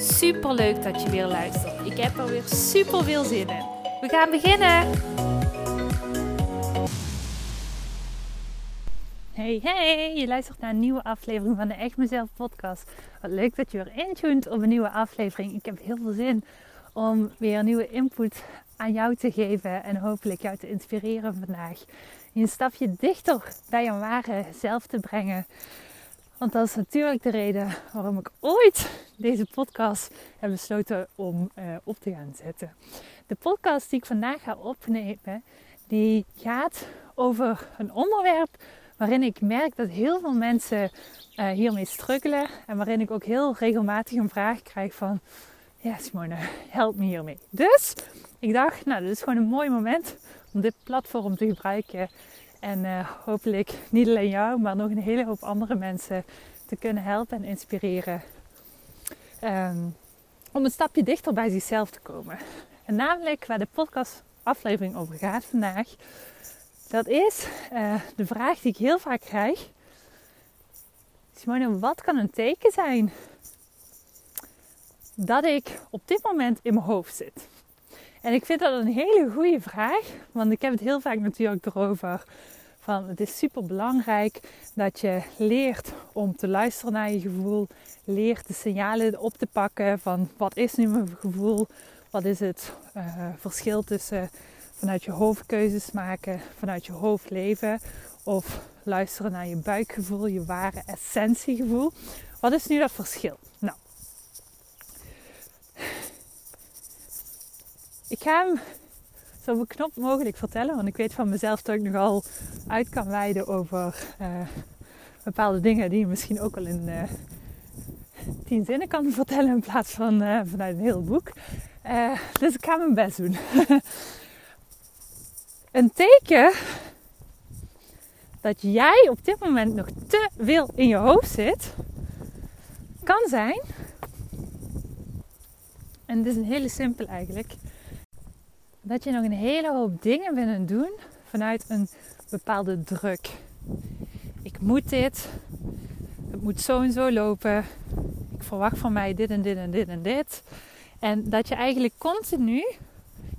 Super leuk dat je weer luistert. Ik heb er weer super veel zin in. We gaan beginnen. Hey, hey, je luistert naar een nieuwe aflevering van de Echt Mezelf podcast. Wat leuk dat je weer intuned op een nieuwe aflevering. Ik heb heel veel zin om weer nieuwe input aan jou te geven en hopelijk jou te inspireren vandaag. Je een stapje dichter bij je ware zelf te brengen. Want dat is natuurlijk de reden waarom ik ooit deze podcast heb besloten om uh, op te gaan zetten. De podcast die ik vandaag ga opnemen, die gaat over een onderwerp waarin ik merk dat heel veel mensen uh, hiermee struggelen. En waarin ik ook heel regelmatig een vraag krijg van... Ja Simone, help me hiermee. Dus ik dacht, nou dit is gewoon een mooi moment om dit platform te gebruiken en uh, hopelijk niet alleen jou, maar nog een hele hoop andere mensen te kunnen helpen en inspireren. Um, om een stapje dichter bij zichzelf te komen. En namelijk waar de podcast aflevering over gaat vandaag. Dat is uh, de vraag die ik heel vaak krijg. Simone, wat kan een teken zijn dat ik op dit moment in mijn hoofd zit? En ik vind dat een hele goede vraag, want ik heb het heel vaak natuurlijk erover. Van het is super belangrijk dat je leert om te luisteren naar je gevoel, leert de signalen op te pakken van wat is nu mijn gevoel, wat is het uh, verschil tussen vanuit je hoofd keuzes maken, vanuit je hoofd leven of luisteren naar je buikgevoel, je ware essentiegevoel. Wat is nu dat verschil? Nou, Ik ga hem zo beknopt mogelijk vertellen, want ik weet van mezelf dat ik nogal uit kan wijden over uh, bepaalde dingen die je misschien ook al in uh, tien zinnen kan vertellen in plaats van uh, vanuit een heel boek. dus ik ga mijn best doen. een teken dat jij op dit moment nog te veel in je hoofd zit, kan zijn. En dit is een hele simpel eigenlijk dat je nog een hele hoop dingen bent doen vanuit een bepaalde druk. Ik moet dit. Het moet zo en zo lopen. Ik verwacht van mij dit en dit en dit en dit. En dat je eigenlijk continu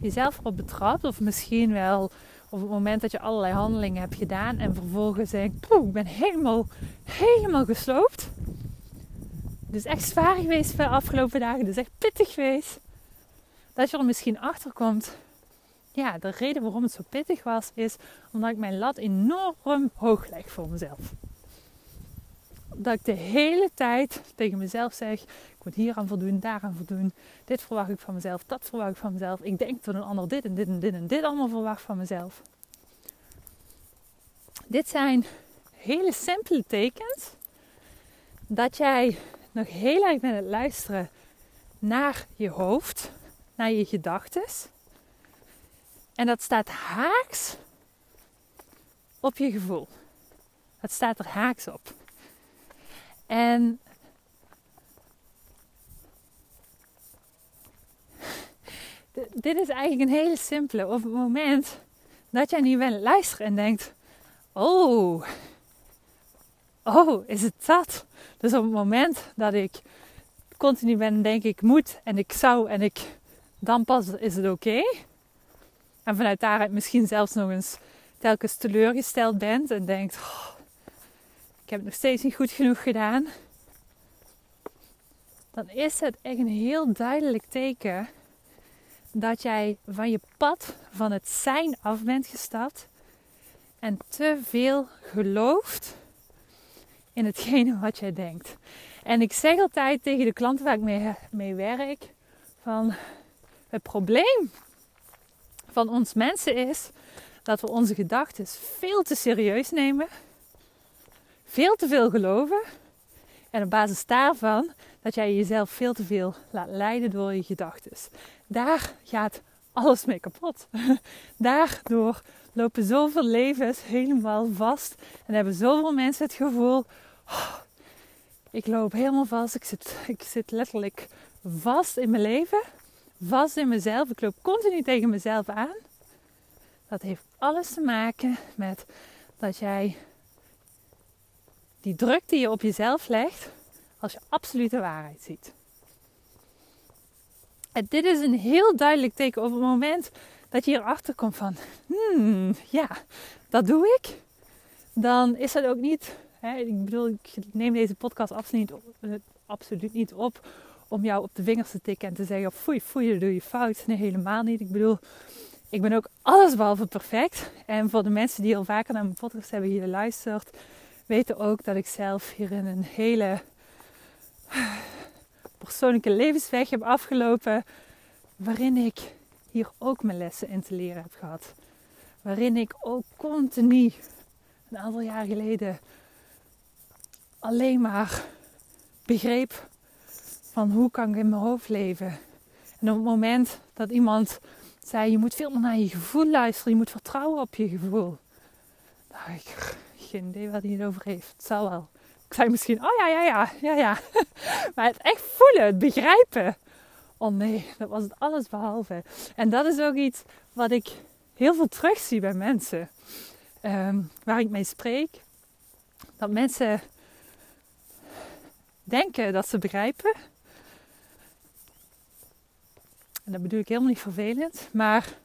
jezelf erop betrapt. Of misschien wel op het moment dat je allerlei handelingen hebt gedaan. En vervolgens denkt, poeh, ik ben helemaal, helemaal gesloopt. Het is echt zwaar geweest de afgelopen dagen. Het is echt pittig geweest. Dat je er misschien achter komt ja, de reden waarom het zo pittig was, is omdat ik mijn lat enorm hoog leg voor mezelf. Dat ik de hele tijd tegen mezelf zeg: ik moet hier aan voldoen, daar aan voldoen. Dit verwacht ik van mezelf, dat verwacht ik van mezelf. Ik denk dat een ander dit en dit en dit en dit allemaal verwacht van mezelf. Dit zijn hele simpele tekens dat jij nog heel erg bent het luisteren naar je hoofd, naar je gedachten en dat staat haaks op je gevoel. Het staat er haaks op. En dit is eigenlijk een hele simpele. Op het moment dat jij nu bent luisteren en denkt: Oh, oh, is het dat? Dus op het moment dat ik continu ben, denk ik moet en ik zou en ik, dan pas is het oké. En vanuit daaruit misschien zelfs nog eens telkens teleurgesteld bent en denkt: oh, ik heb nog steeds niet goed genoeg gedaan. Dan is het echt een heel duidelijk teken dat jij van je pad van het zijn af bent gestapt en te veel gelooft in hetgene wat jij denkt. En ik zeg altijd tegen de klanten waar ik mee, mee werk: van het probleem van ons mensen is dat we onze gedachten veel te serieus nemen, veel te veel geloven En op basis daarvan dat jij jezelf veel te veel laat leiden door je gedachten. Daar gaat alles mee kapot. Daardoor lopen zoveel levens helemaal vast. En hebben zoveel mensen het gevoel: oh, ik loop helemaal vast. Ik zit, ik zit letterlijk vast in mijn leven. Vast in mezelf. Ik loop continu tegen mezelf aan. Dat heeft alles te maken met dat jij die druk die je op jezelf legt, als je absolute waarheid ziet. En dit is een heel duidelijk teken op het moment dat je hierachter komt van, hmm, ja, dat doe ik. Dan is dat ook niet, hè, ik bedoel, ik neem deze podcast absoluut eh, absoluut niet op om jou op de vingers te tikken en te zeggen, foei, foei, doe je fout. Nee, helemaal niet. Ik bedoel, ik ben ook allesbehalve perfect. En voor de mensen die al vaker naar mijn podcast hebben geluisterd, weten ook dat ik zelf hierin een hele persoonlijke levensweg heb afgelopen. Waarin ik hier ook mijn lessen in te leren heb gehad. Waarin ik ook continu, een aantal jaar geleden, alleen maar begreep van hoe kan ik in mijn hoofd leven. En op het moment dat iemand zei, je moet veel meer naar je gevoel luisteren, je moet vertrouwen op je gevoel. dacht ik, geen idee wat hij het over heeft. Het zal wel. Ik zei misschien, oh ja, ja, ja, ja, ja. maar het echt voelen, het begrijpen. Oh nee, dat was het alles behalve. En dat is ook iets wat ik heel veel terugzie bij mensen. Ehm, waar ik mee spreek. Dat mensen denken dat ze begrijpen. En dat bedoel ik helemaal niet vervelend. Maar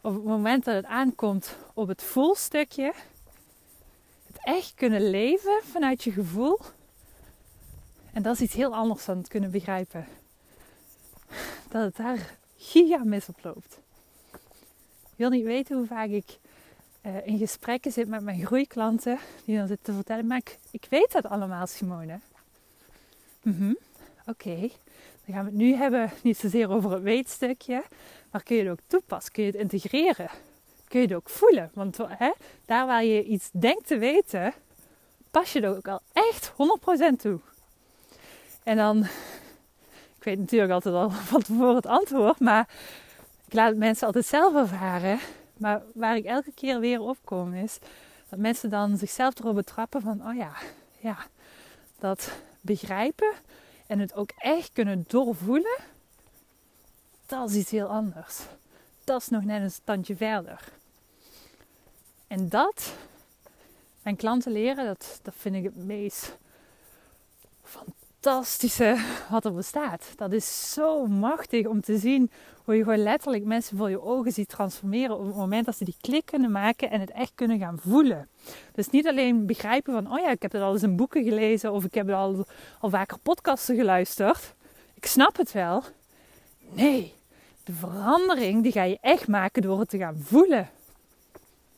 op het moment dat het aankomt op het voelstukje, het echt kunnen leven vanuit je gevoel. En dat is iets heel anders dan het kunnen begrijpen. Dat het daar giga mis op loopt. Ik wil niet weten hoe vaak ik uh, in gesprekken zit met mijn groeiklanten. Die dan zitten te vertellen. Maar ik, ik weet dat allemaal Simone. Mhm. Oké. Dan gaan we het nu hebben niet zozeer over het weetstukje. Maar kun je het ook toepassen? Kun je het integreren? kun je het ook voelen. Want hè, daar waar je iets denkt te weten, pas je er ook al echt 100% toe. En dan, ik weet natuurlijk altijd al van tevoren het antwoord, maar ik laat mensen altijd zelf ervaren. Maar waar ik elke keer weer op kom is dat mensen dan zichzelf erop betrappen van, oh ja, ja, dat begrijpen en het ook echt kunnen doorvoelen, dat is iets heel anders. Dat is nog net een standje verder. En dat, mijn klanten leren, dat, dat vind ik het meest fantastische wat er bestaat. Dat is zo machtig om te zien hoe je gewoon letterlijk mensen voor je ogen ziet transformeren op het moment dat ze die klik kunnen maken en het echt kunnen gaan voelen. Dus niet alleen begrijpen van, oh ja, ik heb het al eens in boeken gelezen of ik heb al, al vaker podcasten geluisterd. Ik snap het wel. Nee, de verandering die ga je echt maken door het te gaan voelen.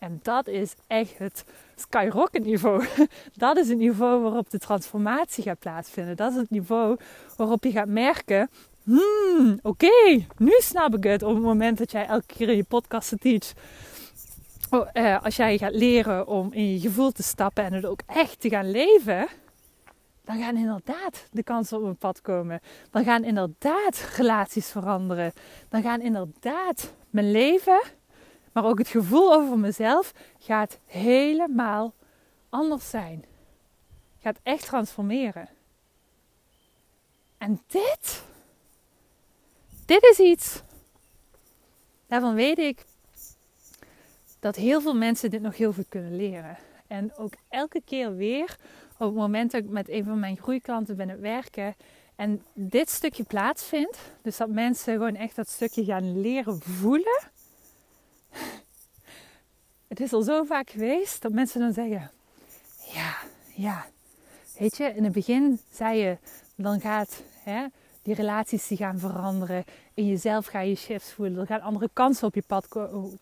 En dat is echt het skyrocket niveau. Dat is het niveau waarop de transformatie gaat plaatsvinden. Dat is het niveau waarop je gaat merken. Hmm, oké, nu snap ik het. Op het moment dat jij elke keer in je podcasten teach. Oh, eh, als jij gaat leren om in je gevoel te stappen en het ook echt te gaan leven. Dan gaan inderdaad de kansen op een pad komen. Dan gaan inderdaad relaties veranderen. Dan gaan inderdaad mijn leven maar ook het gevoel over mezelf gaat helemaal anders zijn. Gaat echt transformeren. En dit, dit is iets, daarvan weet ik dat heel veel mensen dit nog heel goed kunnen leren. En ook elke keer weer, op het moment dat ik met een van mijn groeiklanten ben het werken en dit stukje plaatsvindt, dus dat mensen gewoon echt dat stukje gaan leren voelen, het is al zo vaak geweest dat mensen dan zeggen: Ja, ja. Weet je, in het begin zei je, dan gaat hè, die relaties die gaan veranderen. In jezelf ga je shifts voelen. Er gaan andere kansen op je pad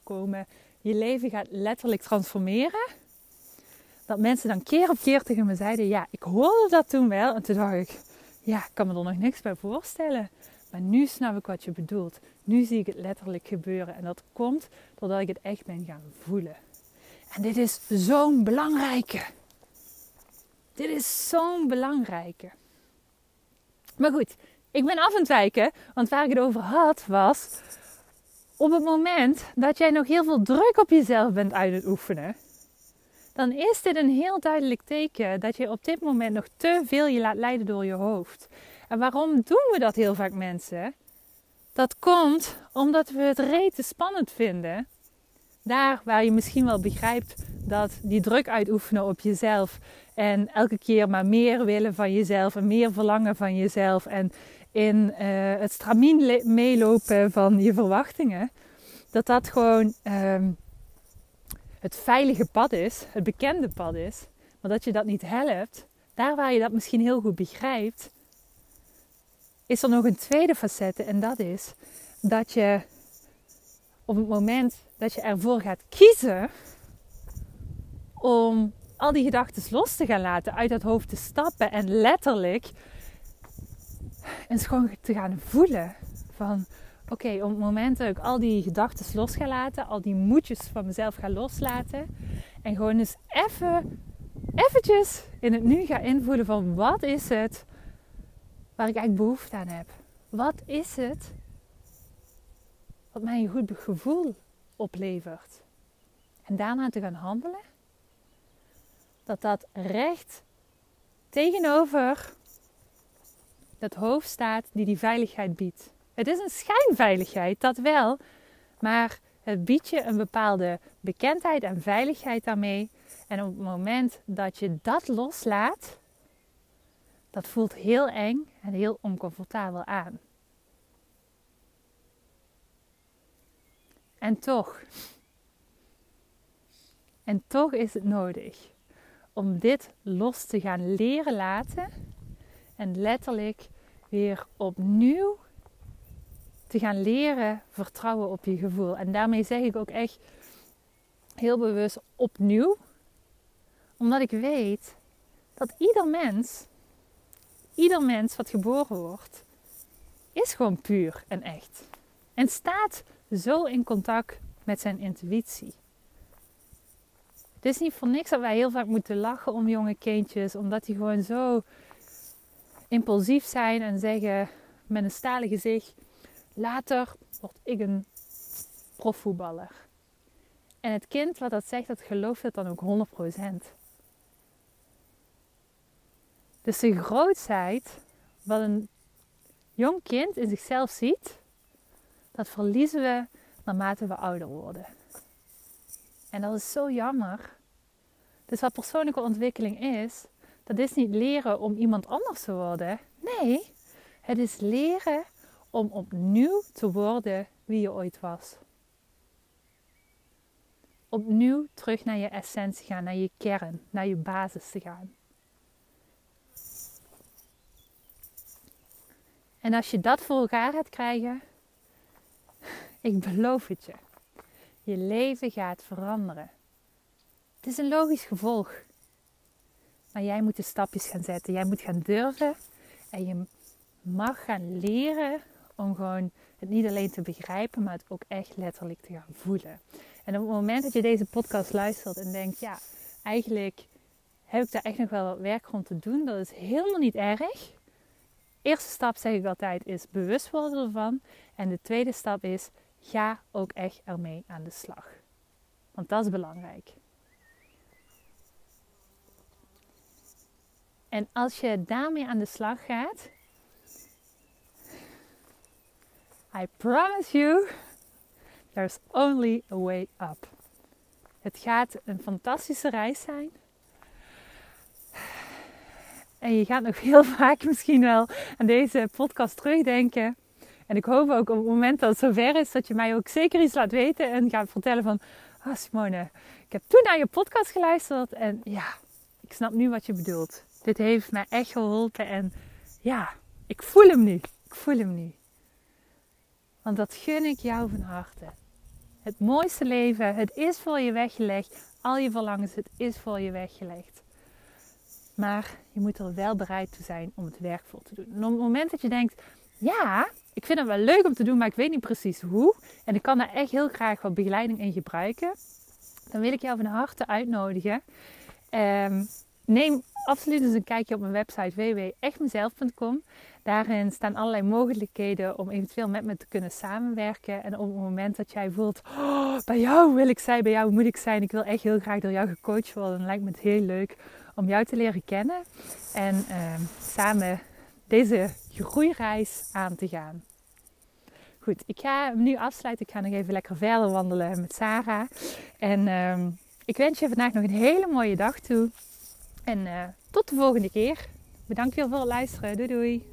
komen. Je leven gaat letterlijk transformeren. Dat mensen dan keer op keer tegen me zeiden: Ja, ik hoorde dat toen wel. En toen dacht ik: Ja, ik kan me er nog niks bij voorstellen. Maar nu snap ik wat je bedoelt. Nu zie ik het letterlijk gebeuren. En dat komt doordat ik het echt ben gaan voelen. En dit is zo'n belangrijke. Dit is zo'n belangrijke. Maar goed, ik ben af en het wijken, want waar ik het over had was op het moment dat jij nog heel veel druk op jezelf bent uit het oefenen, dan is dit een heel duidelijk teken dat je op dit moment nog te veel je laat leiden door je hoofd. En waarom doen we dat heel vaak mensen? Dat komt omdat we het rete spannend vinden. Daar waar je misschien wel begrijpt dat die druk uitoefenen op jezelf en elke keer maar meer willen van jezelf en meer verlangen van jezelf en in uh, het stramien meelopen van je verwachtingen, dat dat gewoon um, het veilige pad is, het bekende pad is, maar dat je dat niet helpt, daar waar je dat misschien heel goed begrijpt, is er nog een tweede facette en dat is dat je op het moment dat je ervoor gaat kiezen om al die gedachten los te gaan laten, uit het hoofd te stappen en letterlijk eens gewoon te gaan voelen van oké, op het moment dat ik al die gedachten los ga laten, al die moedjes van mezelf ga loslaten en gewoon eens even, eventjes in het nu ga invoelen van wat is het waar ik eigenlijk behoefte aan heb? Wat is het wat mij een goed gevoel oplevert? En daarna te gaan handelen, dat dat recht tegenover dat hoofd staat die die veiligheid biedt. Het is een schijnveiligheid, dat wel, maar het biedt je een bepaalde bekendheid en veiligheid daarmee. En op het moment dat je dat loslaat, dat voelt heel eng en heel oncomfortabel aan. En toch, en toch is het nodig om dit los te gaan leren laten en letterlijk weer opnieuw te gaan leren vertrouwen op je gevoel. En daarmee zeg ik ook echt heel bewust opnieuw, omdat ik weet dat ieder mens, ieder mens wat geboren wordt, is gewoon puur en echt. En staat zo in contact met zijn intuïtie. Het is niet voor niks dat wij heel vaak moeten lachen om jonge kindjes, omdat die gewoon zo impulsief zijn en zeggen met een stalen gezicht: later word ik een profvoetballer. En het kind wat dat zegt, dat gelooft het dan ook 100%. Dus de grootheid wat een jong kind in zichzelf ziet, dat verliezen we naarmate we ouder worden. En dat is zo jammer. Dus wat persoonlijke ontwikkeling is, dat is niet leren om iemand anders te worden. Nee, het is leren om opnieuw te worden wie je ooit was. Opnieuw terug naar je essentie gaan, naar je kern, naar je basis te gaan. En als je dat voor elkaar gaat krijgen, ik beloof het je, je leven gaat veranderen. Het is een logisch gevolg. Maar jij moet de stapjes gaan zetten. Jij moet gaan durven. En je mag gaan leren om gewoon het niet alleen te begrijpen, maar het ook echt letterlijk te gaan voelen. En op het moment dat je deze podcast luistert en denkt, ja, eigenlijk heb ik daar echt nog wel wat werk rond te doen. Dat is helemaal niet erg. Eerste stap zeg ik altijd is bewust worden ervan. En de tweede stap is ga ook echt ermee aan de slag. Want dat is belangrijk. En als je daarmee aan de slag gaat, I promise you, there's only a way up. Het gaat een fantastische reis zijn. En je gaat nog heel vaak misschien wel aan deze podcast terugdenken. En ik hoop ook op het moment dat het zover is, dat je mij ook zeker iets laat weten en gaat vertellen van... Ah Simone, ik heb toen naar je podcast geluisterd en ja, ik snap nu wat je bedoelt. Dit heeft mij echt geholpen en ja, ik voel hem nu. Ik voel hem nu. Want dat gun ik jou van harte. Het mooiste leven, het is voor je weggelegd. Al je verlangens, het is voor je weggelegd. Maar je moet er wel bereid toe zijn om het werk voor te doen. En op het moment dat je denkt, ja, ik vind het wel leuk om te doen, maar ik weet niet precies hoe. En ik kan daar echt heel graag wat begeleiding in gebruiken. Dan wil ik jou van harte uitnodigen. Um, neem absoluut eens een kijkje op mijn website www.echtmezelf.com. Daarin staan allerlei mogelijkheden om eventueel met me te kunnen samenwerken. En op het moment dat jij voelt, oh, bij jou wil ik zijn, bij jou moet ik zijn. Ik wil echt heel graag door jou gecoacht worden. Dan lijkt me het heel leuk om jou te leren kennen. En ehm, samen deze groeireis aan te gaan. Goed, ik ga hem nu afsluiten. Ik ga nog even lekker verder wandelen met Sarah. En ehm, ik wens je vandaag nog een hele mooie dag toe. En uh, tot de volgende keer. Bedankt weer voor het luisteren. Doei doei.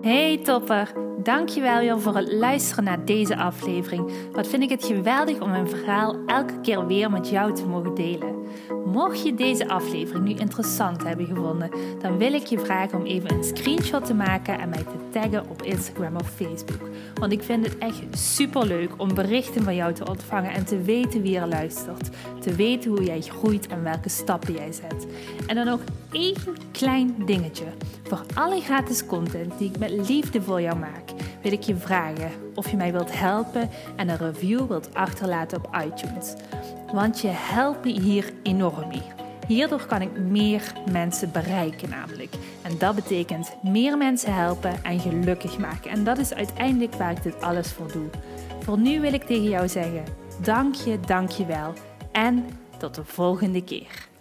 Hey topper, dankjewel weer voor het luisteren naar deze aflevering. Wat vind ik het geweldig om mijn verhaal elke keer weer met jou te mogen delen. Mocht je deze aflevering nu interessant hebben gevonden, dan wil ik je vragen om even een screenshot te maken en mij te taggen op Instagram of Facebook. Want ik vind het echt super leuk om berichten van jou te ontvangen en te weten wie er luistert. Te weten hoe jij groeit en welke stappen jij zet. En dan nog één klein dingetje. Voor alle gratis content die ik met liefde voor jou maak, wil ik je vragen of je mij wilt helpen en een review wilt achterlaten op iTunes. Want je helpt me hier enorm mee. Hierdoor kan ik meer mensen bereiken namelijk. En dat betekent meer mensen helpen en gelukkig maken. En dat is uiteindelijk waar ik dit alles voor doe. Voor nu wil ik tegen jou zeggen, dank je, dank je wel. En tot de volgende keer.